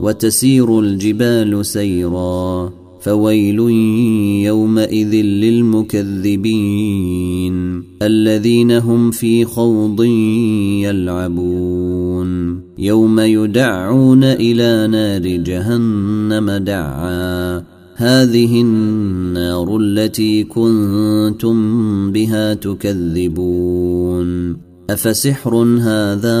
وتسير الجبال سيرا فويل يومئذ للمكذبين الذين هم في خوض يلعبون. يوم يدعون إلى نار جهنم دعا هذه النار التي كنتم بها تكذبون. أفسحر هذا؟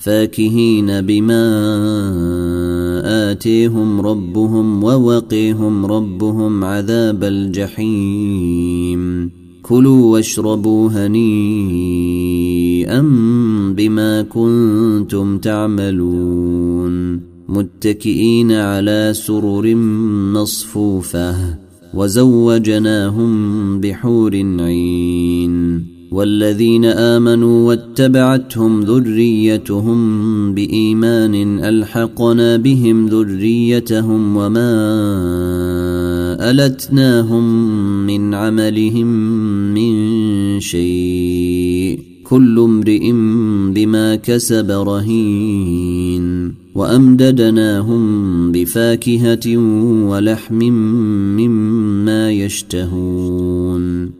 فاكهين بما آتيهم ربهم ووقيهم ربهم عذاب الجحيم. كلوا واشربوا هنيئا بما كنتم تعملون. متكئين على سرر مصفوفة وزوجناهم بحور عين. والذين آمنوا واتبعتهم ذريتهم بإيمان ألحقنا بهم ذريتهم وما ألتناهم من عملهم من شيء. كل امرئ بما كسب رهين. وأمددناهم بفاكهة ولحم مما يشتهون.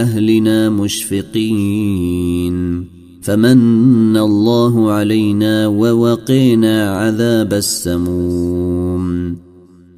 أهلنا مشفقين. فمن الله علينا ووقينا عذاب السموم.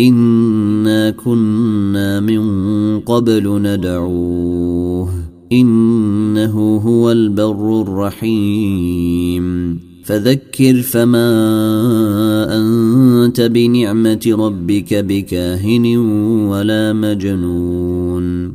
إنا كنا من قبل ندعوه. إنه هو البر الرحيم. فذكر فما أنت بنعمة ربك بكاهن ولا مجنون.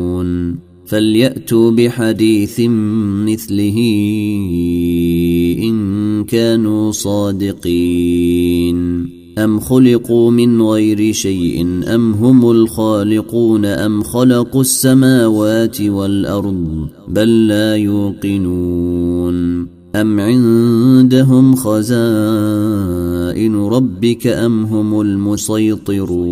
فليأتوا بحديث مثله إن كانوا صادقين. أم خلقوا من غير شيء؟ أم هم الخالقون؟ أم خلقوا السماوات والأرض بل لا يوقنون؟ أم عندهم خزائن ربك أم هم المسيطرون؟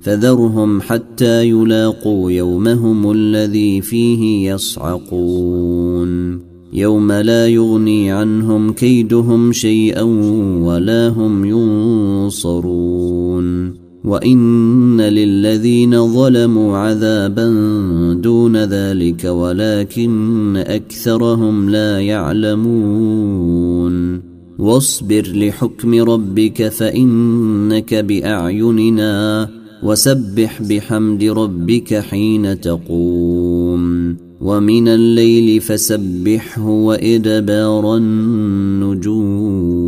فذرهم حتى يلاقوا يومهم الذي فيه يصعقون. يوم لا يغني عنهم كيدهم شيئا ولا هم ينصرون. وإن للذين ظلموا عذابا دون ذلك ولكن أكثرهم لا يعلمون. واصبر لحكم ربك فإنك بأعيننا. وسبح بحمد ربك حين تقوم ومن الليل فسبحه وإدبار النجوم.